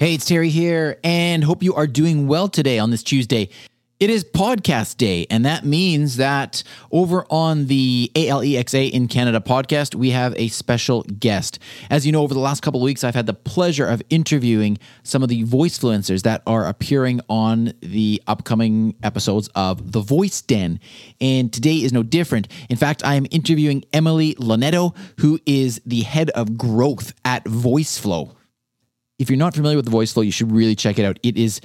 Hey, it's Terry here, and hope you are doing well today on this Tuesday. It is podcast day, and that means that over on the ALEXA in Canada podcast, we have a special guest. As you know, over the last couple of weeks, I've had the pleasure of interviewing some of the voice influencers that are appearing on the upcoming episodes of The Voice Den. And today is no different. In fact, I am interviewing Emily Lonetto, who is the head of growth at VoiceFlow. If you're not familiar with the VoiceFlow, you should really check it out. It is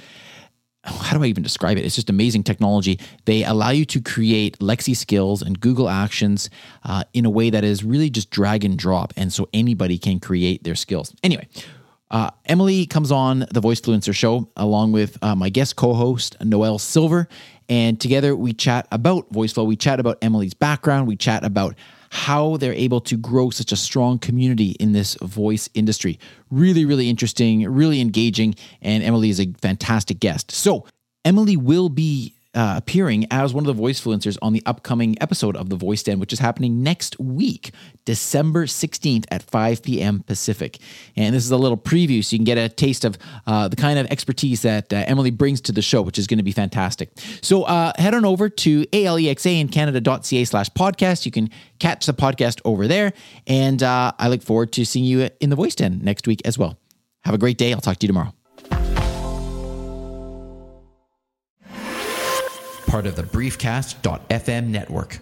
how do I even describe it? It's just amazing technology. They allow you to create Alexa skills and Google Actions uh, in a way that is really just drag and drop. And so anybody can create their skills. Anyway, uh, Emily comes on the Voice Influencer show along with uh, my guest co host, Noelle Silver. And together we chat about VoiceFlow. We chat about Emily's background. We chat about how they're able to grow such a strong community in this voice industry. Really, really interesting, really engaging, and Emily is a fantastic guest. So, Emily will be uh, appearing as one of the voice influencers on the upcoming episode of The Voice Den, which is happening next week, December 16th at 5 p.m. Pacific. And this is a little preview so you can get a taste of uh, the kind of expertise that uh, Emily brings to the show, which is going to be fantastic. So uh, head on over to alexa in canada.ca slash podcast. You can catch the podcast over there. And uh, I look forward to seeing you in The Voice Den next week as well. Have a great day. I'll talk to you tomorrow. Part of the briefcast.fm network.